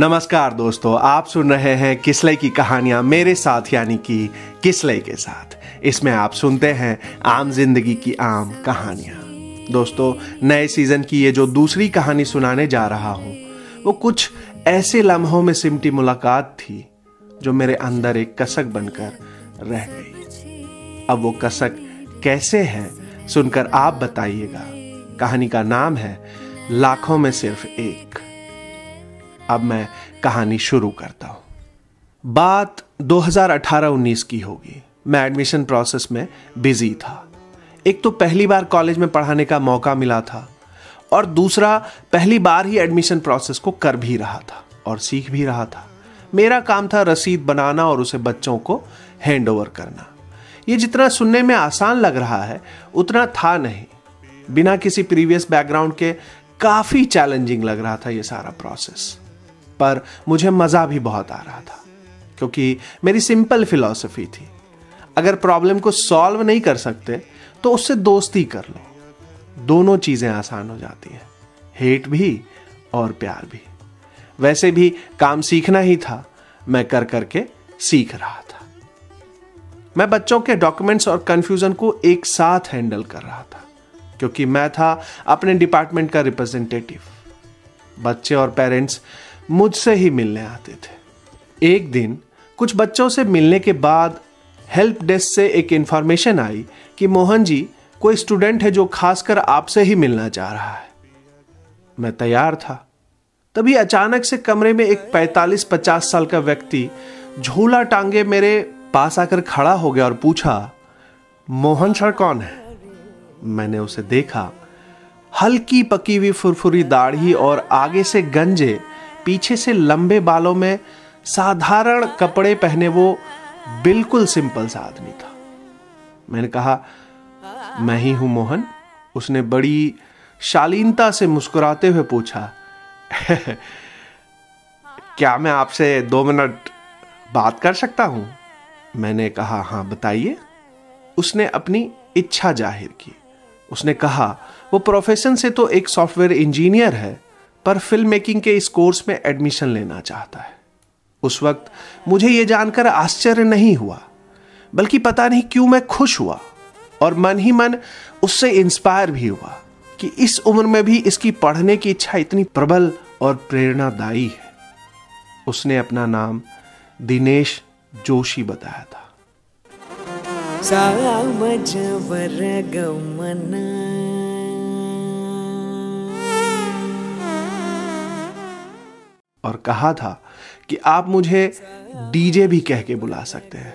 नमस्कार दोस्तों, आप सुन रहे हैं किसलई की कहानियाँ मेरे साथ, यानी कि किसलई के साथ। इसमें आप सुनते हैं आम ज़िंदगी की आम कहानियाँ। दोस्तों, नए सीज़न की ये जो दूसरी कहानी सुनाने जा रहा हूँ, वो कुछ ऐसे लम्हों में सिमटी मुलाकात थी, जो मेरे अंदर एक कसक बनकर रह गई। अब वो कसक कैसे है, सुनकर आप बताइएगा। कहानी का नाम है, लाखों में सिर्फ़ एक। अब मैं कहानी शुरू करता हूँ। बात 2018-19 की होगी। मैं एडमिशन प्रोसेस में बिज़ी था। एक तो पहली बार कॉलेज में पढ़ाने का मौका मिला था और दूसरा, पहली बार ही एडमिशन प्रोसेस को कर भी रहा था और सीख भी रहा था। मेरा काम था रसीद बनाना और उसे बच्चों को हैंड ओवर करना। ये जितना सुनने में आसान लग रहा है, उतना था नहीं। बिना किसी प्रीवियस बैकग्राउंड के काफ़ी चैलेंजिंग लग रहा था ये सारा प्रोसेस पर मुझे मज़ा भी बहुत आ रहा था, क्योंकि मेरी सिंपल फिलॉसफी थी। अगर प्रॉब्लम को सॉल्व नहीं कर सकते तो उससे दोस्ती कर लो। दोनों चीज़ें आसान हो जाती हैं हेट भी और प्यार भी। वैसे भी काम सीखना ही था, मैं कर करके सीख रहा था। मैं बच्चों के डॉक्यूमेंट्स और कंफ्यूजन को एक साथ हैंडल कर रहा था, क्योंकि मैं था अपने डिपार्टमेंट का रिप्रेजेंटेटिव बच्चे और पेरेंट्स मुझसे ही मिलने आते थे। एक दिन कुछ बच्चों से मिलने के बाद हेल्प डेस्क से एक इंफॉर्मेशन आई कि मोहन जी, कोई स्टूडेंट है जो खासकर आपसे ही मिलना चाह रहा है। मैं तैयार था। तभी अचानक से कमरे में एक 45-50 साल का व्यक्ति झोला टांगे मेरे पास आकर खड़ा हो गया और पूछा, मोहन सर कौन है? मैंने उसे देखा। हल्की पकी हुई फुरफुरी दाढ़ी और आगे से गंजे पीछे से लंबे बालों में साधारण कपड़े पहने वो बिल्कुल सिंपल सा आदमी था। मैंने कहा, मैं ही हूँ मोहन। उसने बड़ी शालीनता से मुस्कुराते हुए पूछा, क्या मैं आपसे दो मिनट बात कर सकता हूँ? मैंने कहा, हाँ, बताइए। उसने अपनी इच्छा ज़ाहिर की। उसने कहा, वो प्रोफेशन से तो एक सॉफ्टवेयर इंजीनियर है। पर फ़िल्म मेकिंग के इस कोर्स में एडमिशन लेना चाहता है। उस वक्त मुझे यह जानकर आश्चर्य नहीं हुआ, बल्कि पता नहीं क्यों मैं खुश हुआ और मन ही मन उससे इंस्पायर भी हुआ कि इस उम्र में भी इसकी पढ़ने की इच्छा इतनी प्रबल और प्रेरणादायी है। उसने अपना नाम दिनेश जोशी बताया था। और कहा था कि आप मुझे डीजे भी कह के बुला सकते हैं।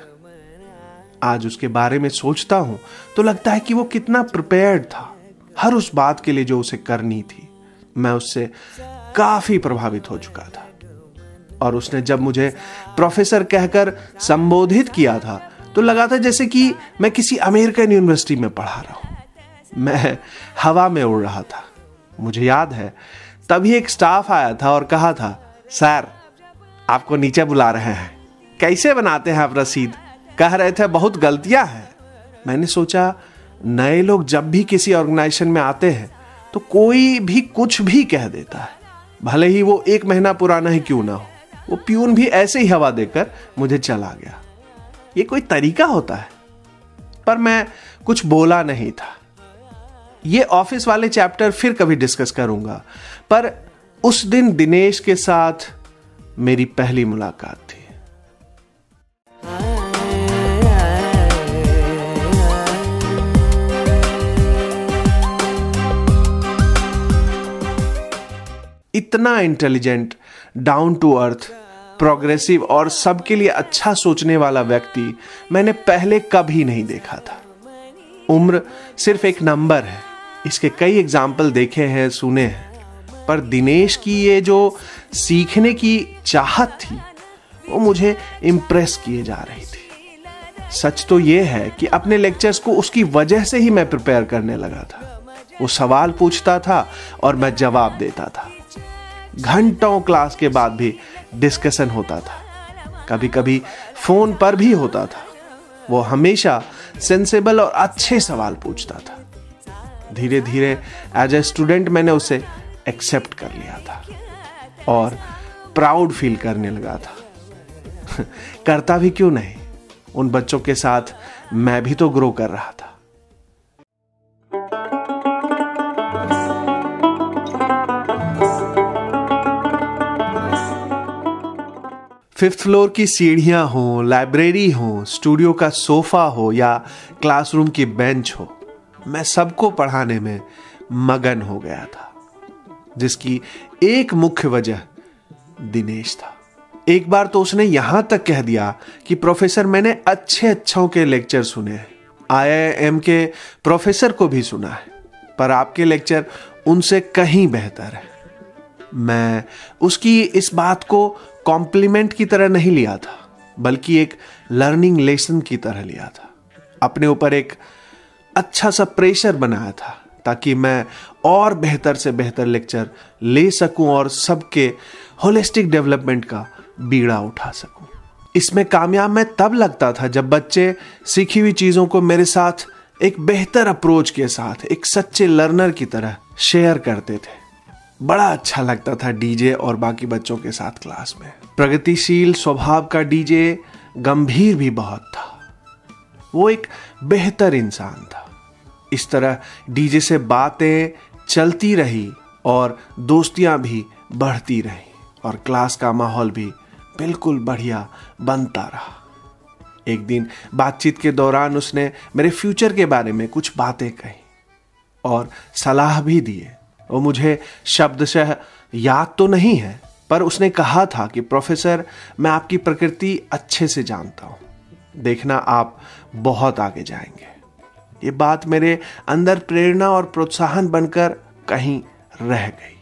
आज उसके बारे में सोचता हूँ तो लगता है कि वो कितना प्रिपेयर्ड था। हर उस बात के लिए जो उसे करनी थी, मैं उससे काफ़ी प्रभावित हो चुका था। और उसने जब मुझे प्रोफेसर कहकर संबोधित किया था तो लगा था जैसे कि मैं किसी अमेरिकन यूनिवर्सिटी में पढ़ा रहा हूँ। मैं हवा में उड़ रहा था। मुझे याद है, तभी एक स्टाफ आया था और कहा था सर, आपको नीचे बुला रहे हैं। कैसे बनाते हैं आप रसीद? कह रहे थे, बहुत गलतियाँ हैं। मैंने सोचा, नए लोग जब भी किसी ऑर्गेनाइजेशन में आते हैं तो कोई भी कुछ भी कह देता है। भले ही वो एक महीना पुराना ही क्यों ना हो। वो प्यून भी ऐसे ही हवा देकर मुझे चला गया। ये कोई तरीका होता है? पर मैं कुछ बोला नहीं था। ये ऑफ़िस वाले चैप्टर फिर कभी डिस्कस करूँगा। पर उस दिन दिनेश के साथ मेरी पहली मुलाकात थी। इतना intelligent down to earth progressive और सबके लिए अच्छा सोचने वाला व्यक्ति मैंने पहले कभी नहीं देखा था। उम्र सिर्फ़ एक नंबर है। इसके कई एग्ज़ाम्पल देखे हैं, सुने हैं। पर दिनेश की ये जो सीखने की चाहत थी, वो मुझे इम्प्रेस किए जा रही थी। सच तो ये है कि अपने लेक्चर्स को उसकी वजह से ही मैं प्रिपेयर करने लगा था। वो सवाल पूछता था और मैं जवाब देता था। घंटों क्लास के बाद भी डिस्कशन होता था। कभी कभी फ़ोन पर भी होता था। वो हमेशा सेंसेबल और अच्छे सवाल पूछता था। धीरे धीरे एज ए स्टूडेंट मैंने उसे एक्सेप्ट कर लिया था और प्राउड फील करने लगा था। करता भी क्यों नहीं? उन बच्चों के साथ मैं भी तो ग्रो कर रहा था। फिफ्थ फ्लोर की सीढ़ियाँ हो लाइब्रेरी हो स्टूडियो का सोफा हो या क्लासरूम की बेंच हो, मैं सबको पढ़ाने में मगन हो गया था। जिसकी एक मुख्य वजह दिनेश था। एक बार तो उसने यहाँ तक कह दिया कि, प्रोफेसर, मैंने अच्छे अच्छों के लेक्चर सुने हैं। आईआईएम के प्रोफेसर को भी सुना है, पर आपके लेक्चर उनसे कहीं बेहतर है। मैं उसकी इस बात को कॉम्प्लीमेंट की तरह नहीं लिया था, बल्कि एक लर्निंग लेसन की तरह लिया था। अपने ऊपर एक अच्छा सा प्रेशर बनाया था। ताकि मैं और बेहतर से बेहतर लेक्चर ले सकूँ और सबके होलिस्टिक डेवलपमेंट का बीड़ा उठा सकूँ। इसमें कामयाब मैं तब लगता था जब बच्चे सीखी हुई चीज़ों को मेरे साथ एक बेहतर अप्रोच के साथ, एक सच्चे लर्नर की तरह शेयर करते थे। बड़ा अच्छा लगता था डीजे और बाकी बच्चों के साथ क्लास में। प्रगतिशील स्वभाव का डीजे गंभीर भी बहुत था। वो एक बेहतर इंसान था। इस तरह डीजे से बातें चलती रही और दोस्तियाँ भी बढ़ती रही और क्लास का माहौल भी बिल्कुल बढ़िया बनता रहा। एक दिन बातचीत के दौरान उसने मेरे फ्यूचर के बारे में कुछ बातें कही और सलाह भी दिए वो मुझे शब्दशः याद तो नहीं है, पर उसने कहा था कि, प्रोफेसर, मैं आपकी प्रकृति अच्छे से जानता हूँ। देखना आप बहुत आगे जाएँगे। ये बात मेरे अंदर प्रेरणा और प्रोत्साहन बनकर कहीं रह गई।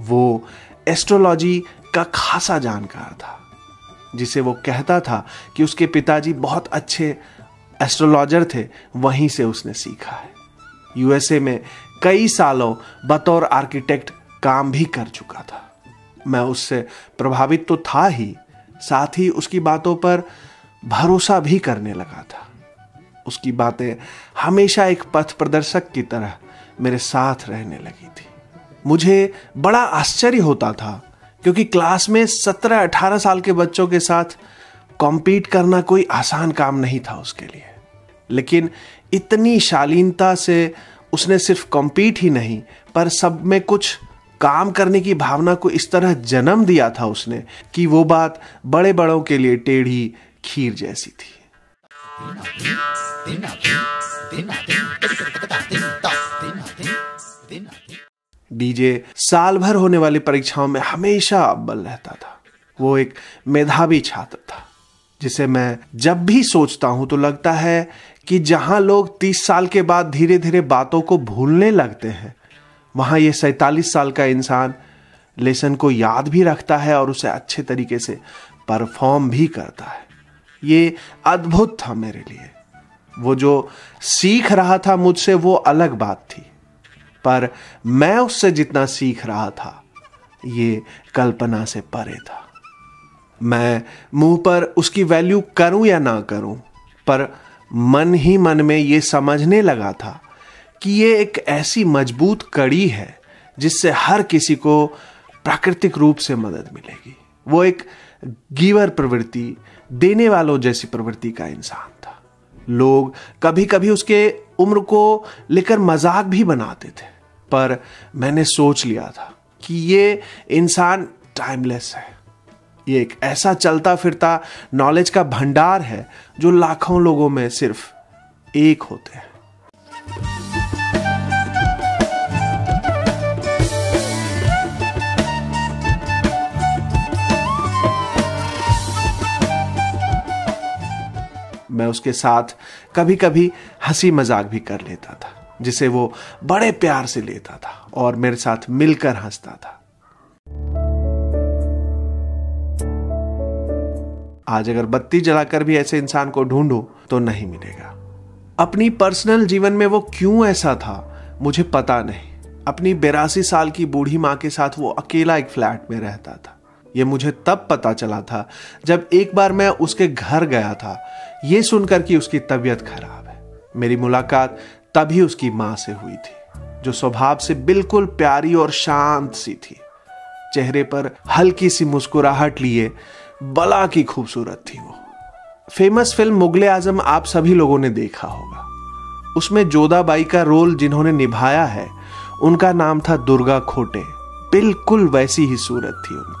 वो एस्ट्रोलॉजी का खासा जानकार था, जिसे वो कहता था कि उसके पिताजी बहुत अच्छे एस्ट्रोलॉजर थे, वहीं से उसने सीखा है। यूएसए में कई सालों बतौर आर्किटेक्ट काम भी कर चुका था। मैं उससे प्रभावित तो था ही, साथ ही उसकी बातों पर भरोसा भी करने लगा था। उसकी बातें हमेशा एक पथ प्रदर्शक की तरह मेरे साथ रहने लगी थी। मुझे बड़ा आश्चर्य होता था, क्योंकि क्लास में सत्रह अठारह साल के बच्चों के साथ कॉम्पीट करना कोई आसान काम नहीं था उसके लिए। लेकिन इतनी शालीनता से उसने सिर्फ़ कॉम्पीट ही नहीं, पर सब में कुछ काम करने की भावना को इस तरह जन्म दिया था उसने, कि वो बात बड़े बड़ों के लिए टेढ़ी खीर जैसी थी। डीजे साल भर होने वाली परीक्षाओं में हमेशा अव्वल रहता था। वो एक मेधावी छात्र था, जिसे मैं जब भी सोचता हूँ तो लगता है कि जहाँ लोग तीस साल के बाद धीरे धीरे बातों को भूलने लगते हैं, वहाँ ये सैतालीस साल का इंसान लेसन को याद भी रखता है और उसे अच्छे तरीके से परफॉर्म भी करता है। ये अद्भुत था मेरे लिए। वो जो सीख रहा था मुझसे, वो अलग बात थी। पर मैं उससे जितना सीख रहा था, ये कल्पना से परे था। मैं मुँह पर उसकी वैल्यू करूँ या ना करूँ, पर मन ही मन में ये समझने लगा था कि ये एक ऐसी मज़बूत कड़ी है, जिससे हर किसी को प्राकृतिक रूप से मदद मिलेगी। वो एक गिवर प्रवृत्ति देने वालों जैसी प्रवृत्ति का इंसान था। लोग कभी कभी उसके उम्र को लेकर मज़ाक भी बनाते थे, पर मैंने सोच लिया था कि ये इंसान टाइमलेस है। ये एक ऐसा चलता फिरता नॉलेज का भंडार है जो लाखों लोगों में सिर्फ़ एक होते हैं। मैं उसके साथ कभी कभी हँसी मज़ाक भी कर लेता था, जिसे वो बड़े प्यार से लेता था और मेरे साथ मिलकर हंसता था। आज अगर बत्ती जलाकर भी ऐसे इंसान को ढूंढूं तो नहीं मिलेगा। अपनी पर्सनल जीवन में वो क्यों ऐसा था, मुझे पता नहीं। अपनी बेरासी साल की बूढ़ी माँ के साथ वो अकेला एक फ्लैट में रहता था। ये मुझे तब पता चला था जब एक बार मैं उसके घर गया था। ये सुनकर कि उसकी तबीयत खराब है। मेरी मुलाकात तभी उसकी माँ से हुई थी, जो स्वभाव से बिल्कुल प्यारी और शांत सी थी। चेहरे पर हल्की सी मुस्कुराहट लिए बला की खूबसूरत थी वो। फ़ेमस फ़िल्म मुगले आज़म आप सभी लोगों ने देखा होगा। उसमें जोधाबाई का रोल जिन्होंने निभाया है, उनका नाम था दुर्गा खोटे। बिल्कुल वैसी ही सूरत थी उनकी।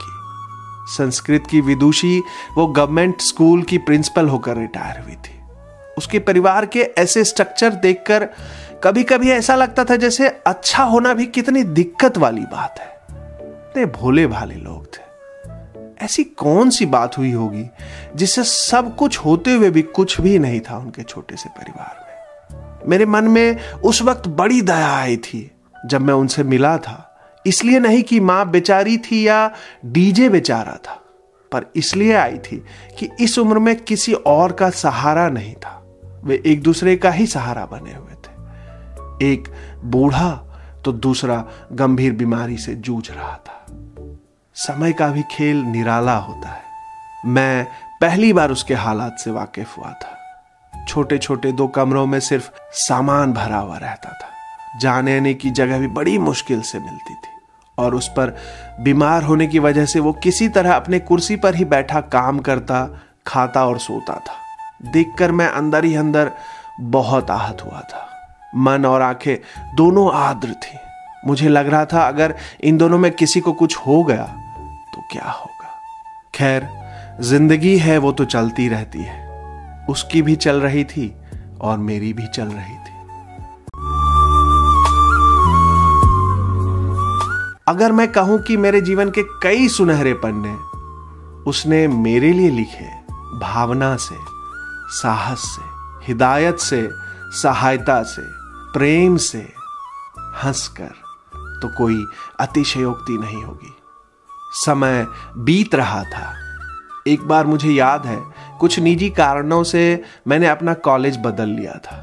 संस्कृत की विदुषी, वो गवर्नमेंट स्कूल की प्रिंसिपल होकर रिटायर हुई थी। उसके परिवार के ऐसे स्ट्रक्चर देखकर कभी कभी ऐसा लगता था जैसे अच्छा होना भी कितनी दिक्कत वाली बात है। इतने भोले भाले लोग थे। ऐसी कौन सी बात हुई होगी जिससे सब कुछ होते हुए भी कुछ भी नहीं था उनके छोटे से परिवार में? मेरे मन में उस वक्त बड़ी दया आई थी जब मैं उनसे मिला था। इसलिए नहीं कि माँ बेचारी थी या डीजे बेचारा था, पर इसलिए आई थी कि इस उम्र में किसी और का सहारा नहीं था। वे एक दूसरे का ही सहारा बने हुए थे। एक बूढ़ा तो दूसरा गंभीर बीमारी से जूझ रहा था। समय का भी खेल निराला होता है। मैं पहली बार उसके हालात से वाकिफ हुआ था। छोटे छोटे दो कमरों में सिर्फ़ सामान भरा हुआ रहता था। जाने आने की जगह भी बड़ी मुश्किल से मिलती थी। और उस पर बीमार होने की वजह से वो किसी तरह अपने कुर्सी पर ही बैठा काम करता, खाता और सोता था। देखकर मैं अंदर ही अंदर बहुत आहत हुआ था। मन और आँखें दोनों आर्द्र थी। मुझे लग रहा था, अगर इन दोनों में किसी को कुछ हो गया तो क्या होगा? खैर, ज़िंदगी है, वो तो चलती रहती है। उसकी भी चल रही थी और मेरी भी चल रही थी अगर मैं कहूँ कि मेरे जीवन के कई सुनहरे पन्ने उसने मेरे लिए लिखे भावना से, साहस से, हिदायत से, सहायता से, प्रेम से, हंसकर तो कोई अतिशयोक्ति नहीं होगी। समय बीत रहा था। एक बार मुझे याद है, कुछ निजी कारणों से मैंने अपना कॉलेज बदल लिया था।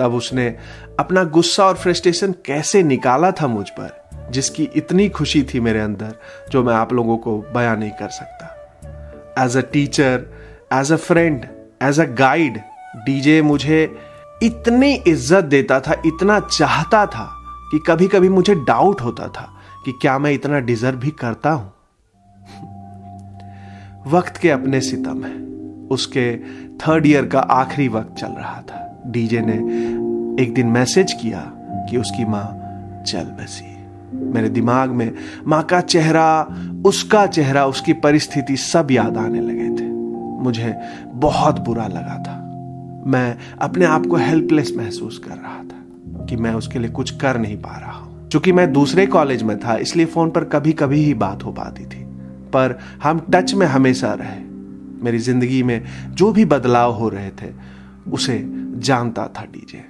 तब उसने अपना गुस्सा और फ्रस्ट्रेशन कैसे निकाला था मुझ पर? जिसकी इतनी खुशी थी मेरे अंदर, जो मैं आप लोगों को बयान नहीं कर सकता। As a teacher as a friend as a guide DJ मुझे इतनी इज़्ज़त देता था, इतना चाहता था कि कभी कभी मुझे डाउट होता था कि क्या मैं इतना डिजर्व भी करता हूँ। वक्त के अपने सितम है। उसके थर्ड ईयर का आखिरी वक्त चल रहा था। डीजे ने एक दिन मैसेज किया कि उसकी माँ चल बसी। मेरे दिमाग में माँ का चेहरा, उसका चेहरा, उसकी परिस्थिति सब याद आने लगे थे। मुझे बहुत बुरा लगा था। मैं अपने आप को हेल्पलेस महसूस कर रहा था कि मैं उसके लिए कुछ कर नहीं पा रहा हूँ। चूँकि मैं दूसरे कॉलेज में था, इसलिए फ़ोन पर कभी कभी ही बात हो पाती थी। पर हम टच में हमेशा रहे। मेरी ज़िंदगी में जो भी बदलाव हो रहे थे, उसे जानता था डीजे।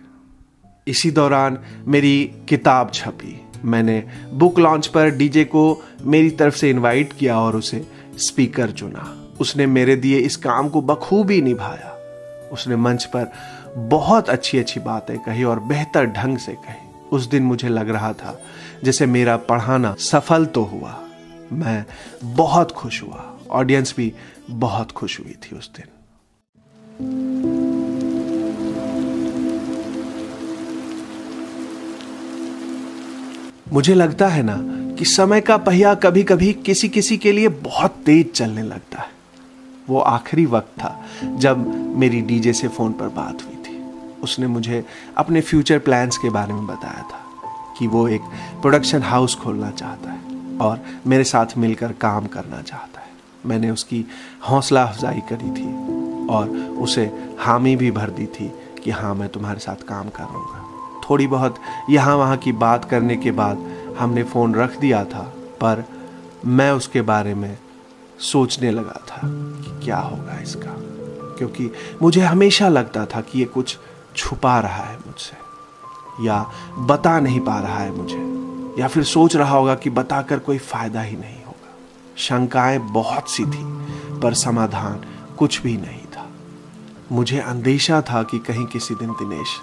इसी दौरान मेरी किताब छपी। मैंने बुक लॉन्च पर डीजे को मेरी तरफ़ से इनवाइट किया और उसे स्पीकर चुना। उसने मेरे दिए इस काम को बखूबी निभाया। उसने मंच पर बहुत अच्छी अच्छी बातें कही और बेहतर ढंग से कही। उस दिन मुझे लग रहा था जैसे मेरा पढ़ाना सफल तो हुआ। मैं बहुत खुश हुआ। ऑडियंस भी बहुत खुश हुई थी उस दिन। मुझे लगता है ना कि समय का पहिया कभी कभी किसी किसी के लिए बहुत तेज चलने लगता है। वो आखिरी वक्त था जब मेरी डीजे से फ़ोन पर बात हुई थी। उसने मुझे अपने फ्यूचर प्लान्स के बारे में बताया था कि वो एक प्रोडक्शन हाउस खोलना चाहता है और मेरे साथ मिलकर काम करना चाहता है। मैंने उसकी हौसला अफजाई करी थी और उसे हामी भी भर दी थी कि हाँ मैं तुम्हारे साथ काम करूँगा थोड़ी बहुत यहाँ वहाँ की बात करने के बाद हमने फ़ोन रख दिया था, पर मैं उसके बारे में सोचने लगा था कि क्या होगा इसका। क्योंकि मुझे हमेशा लगता था कि ये कुछ छुपा रहा है मुझसे, या बता नहीं पा रहा है मुझे, या फिर सोच रहा होगा कि बताकर कोई फ़ायदा ही नहीं होगा। शंकाएँ बहुत सी थी, पर समाधान कुछ भी नहीं था। मुझे अंदेशा था कि कहीं किसी दिन दिनेश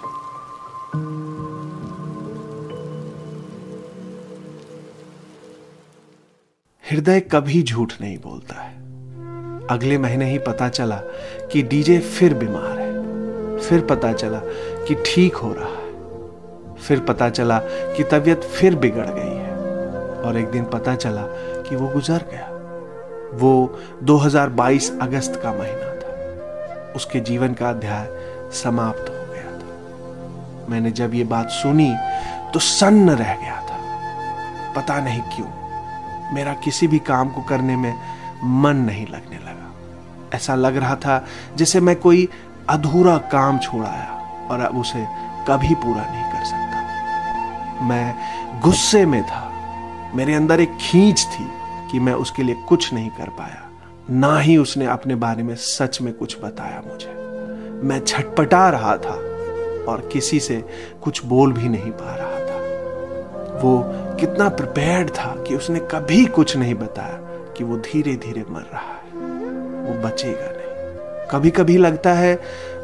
हृदय कभी झूठ नहीं बोलता है। अगले महीने ही पता चला कि डीजे फिर बीमार है। फिर पता चला कि ठीक हो रहा है। फिर पता चला कि तबीयत फिर बिगड़ गई है। और एक दिन पता चला कि वो गुजर गया। वो 2022 अगस्त का महीना था। उसके जीवन का अध्याय समाप्त हो गया था। मैंने जब ये बात सुनी तो सन्न रह गया था। पता नहीं क्यों। मेरा किसी भी काम को करने में मन नहीं लगने लगा। ऐसा लग रहा था जैसे मैं कोई अधूरा काम छोड़ाया और अब उसे कभी पूरा नहीं कर सकता। मैं गुस्से में था। मेरे अंदर एक खींच थी कि मैं उसके लिए कुछ नहीं कर पाया। ना ही उसने अपने बारे में सच में कुछ बताया मुझे। मैं छटपटा रहा था और किसी से कुछ बोल भी नहीं पा रहा था। वो कितना प्रिपेयर्ड था कि उसने कभी कुछ नहीं बताया कि वो धीरे धीरे मर रहा है। वो बचेगा नहीं। कभी कभी लगता है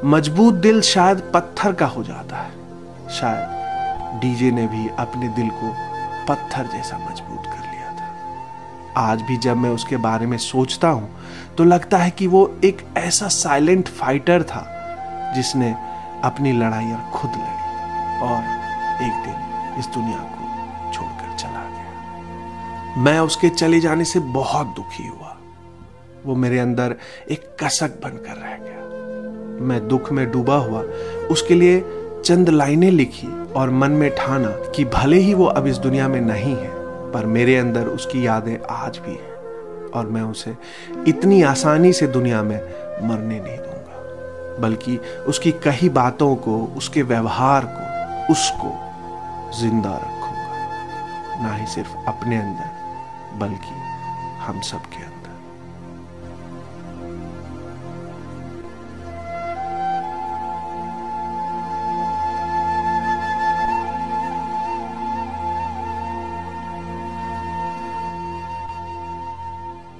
मज़बूत दिल शायद पत्थर का हो जाता है। शायद डीजे ने भी अपने दिल को पत्थर जैसा मज़बूत कर लिया था। आज भी जब मैं उसके बारे में सोचता हूँ तो लगता है कि वो एक ऐसा साइलेंट फाइटर था जिसने अपनी लड़ाइयाँ खुद लड़ी और एक दिन इस दुनिया मैं उसके चले जाने से बहुत दुखी हुआ। वो मेरे अंदर एक कसक बनकर रह गया। मैं दुख में डूबा हुआ। उसके लिए चंद लाइनें लिखी और मन में ठाना कि भले ही वो अब इस दुनिया में नहीं है, पर मेरे अंदर उसकी यादें आज भी हैं और मैं उसे इतनी आसानी से दुनिया में मरने नहीं दूँगा। बल्कि उसकी कही बातों को, उसके व्यवहार को, उसको ज़िंदा रखूँगा। ना ही सिर्फ़ अपने अंदर। बल्कि हम सब के अंदर।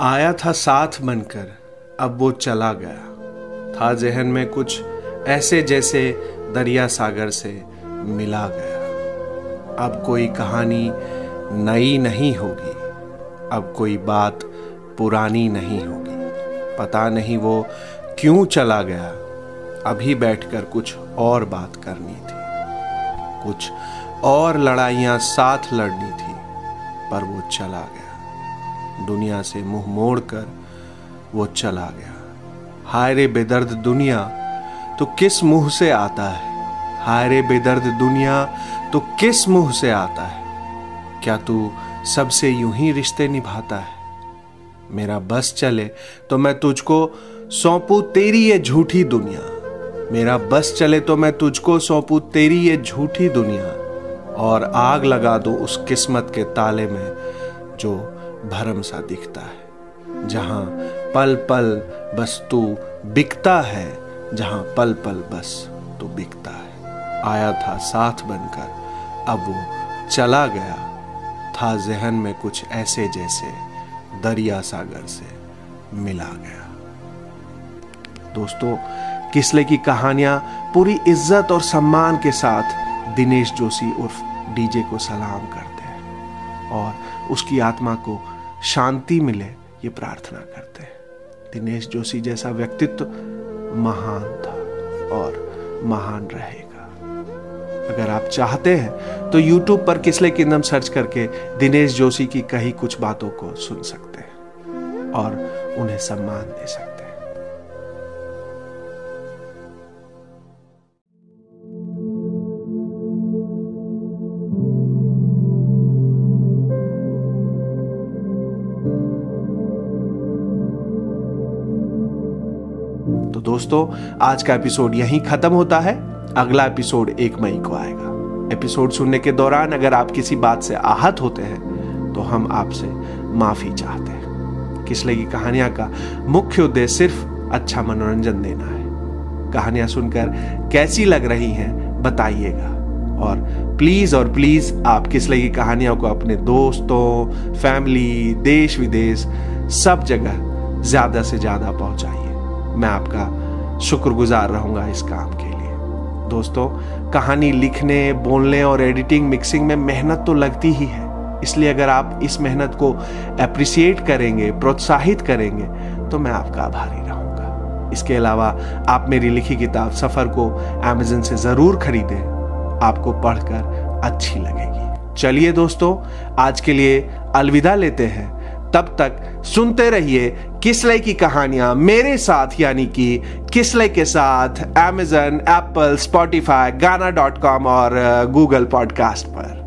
आया था साथ बनकर, अब वो चला गया। था जहन में कुछ ऐसे जैसे दरिया सागर से मिला गया। अब कोई कहानी नई नहीं होगी। अब कोई बात पुरानी नहीं होगी। पता नहीं वो क्यों चला गया। अभी बैठकर कुछ और बात करनी थी। कुछ और लड़ाइयाँ साथ लड़नी थी, पर वो चला गया। दुनिया से मुँह मोड़कर वो चला गया। हाय रे बेदर्द दुनिया तो किस मुँह से आता है? हाय रे बेदर्द दुनिया तो किस मुँह से आता है? क्या तू सबसे यूँ ही रिश्ते निभाता है। मेरा बस चले तो मैं तुझको सौंपू तेरी ये झूठी दुनिया। मेरा बस चले तो मैं तुझको सौंपू तेरी ये झूठी दुनिया। और आग लगा दो उस किस्मत के ताले में जो भरम सा दिखता है। जहाँ पल पल बस तू बिकता है, जहाँ पल पल बस तू बिकता है। आया था साथ बनकर, अब वो चला गया। था जहन में कुछ ऐसे जैसे दरिया सागर से मिला गया। दोस्तों, किसले की कहानियाँ पूरी इज़्ज़त और सम्मान के साथ दिनेश जोशी उर्फ़ डीजे को सलाम करते हैं और उसकी आत्मा को शांति मिले ये प्रार्थना करते हैं। दिनेश जोशी जैसा व्यक्तित्व महान था और महान रहे। अगर आप चाहते हैं तो YouTube पर किसले किंगडम सर्च करके दिनेश जोशी की कही कुछ बातों को सुन सकते हैं और उन्हें सम्मान दे सकते हैं। तो दोस्तों, आज का एपिसोड यहीं खत्म होता है। अगला एपिसोड एक मई को आएगा। एपिसोड सुनने के दौरान अगर आप किसी बात से आहत होते हैं तो हम आपसे माफ़ी चाहते हैं। किसले की कहानियाँ का मुख्य उद्देश्य सिर्फ़ अच्छा मनोरंजन देना है। कहानियाँ सुनकर कैसी लग रही हैं, बताइएगा। और प्लीज़ और प्लीज़ आप किसले की कहानियों को अपने दोस्तों फैमिली देश विदेश सब जगह ज़्यादा से ज़्यादा पहुंचाइए। मैं आपका शुक्रगुजार रहूँगा इस काम के दोस्तों, कहानी लिखने, बोलने और एडिटिंग मिक्सिंग में मेहनत तो लगती ही है। इसलिए अगर आप इस मेहनत को अप्रिसिएट करेंगे, प्रोत्साहित करेंगे तो मैं आपका आभारी रहूँगा। इसके अलावा, आप मेरी लिखी किताब सफ़र को अमेजन से ज़रूर खरीदें। आपको पढ़कर अच्छी लगेगी। चलिए दोस्तों, आज के लिए अलविदा लेते हैं। तब तक सुनते रहिए किसले की कहानियाँ मेरे साथ, यानी कि किसले के साथ Amazon Apple Spotify Gaana dot com और गूगल पॉडकास्ट पर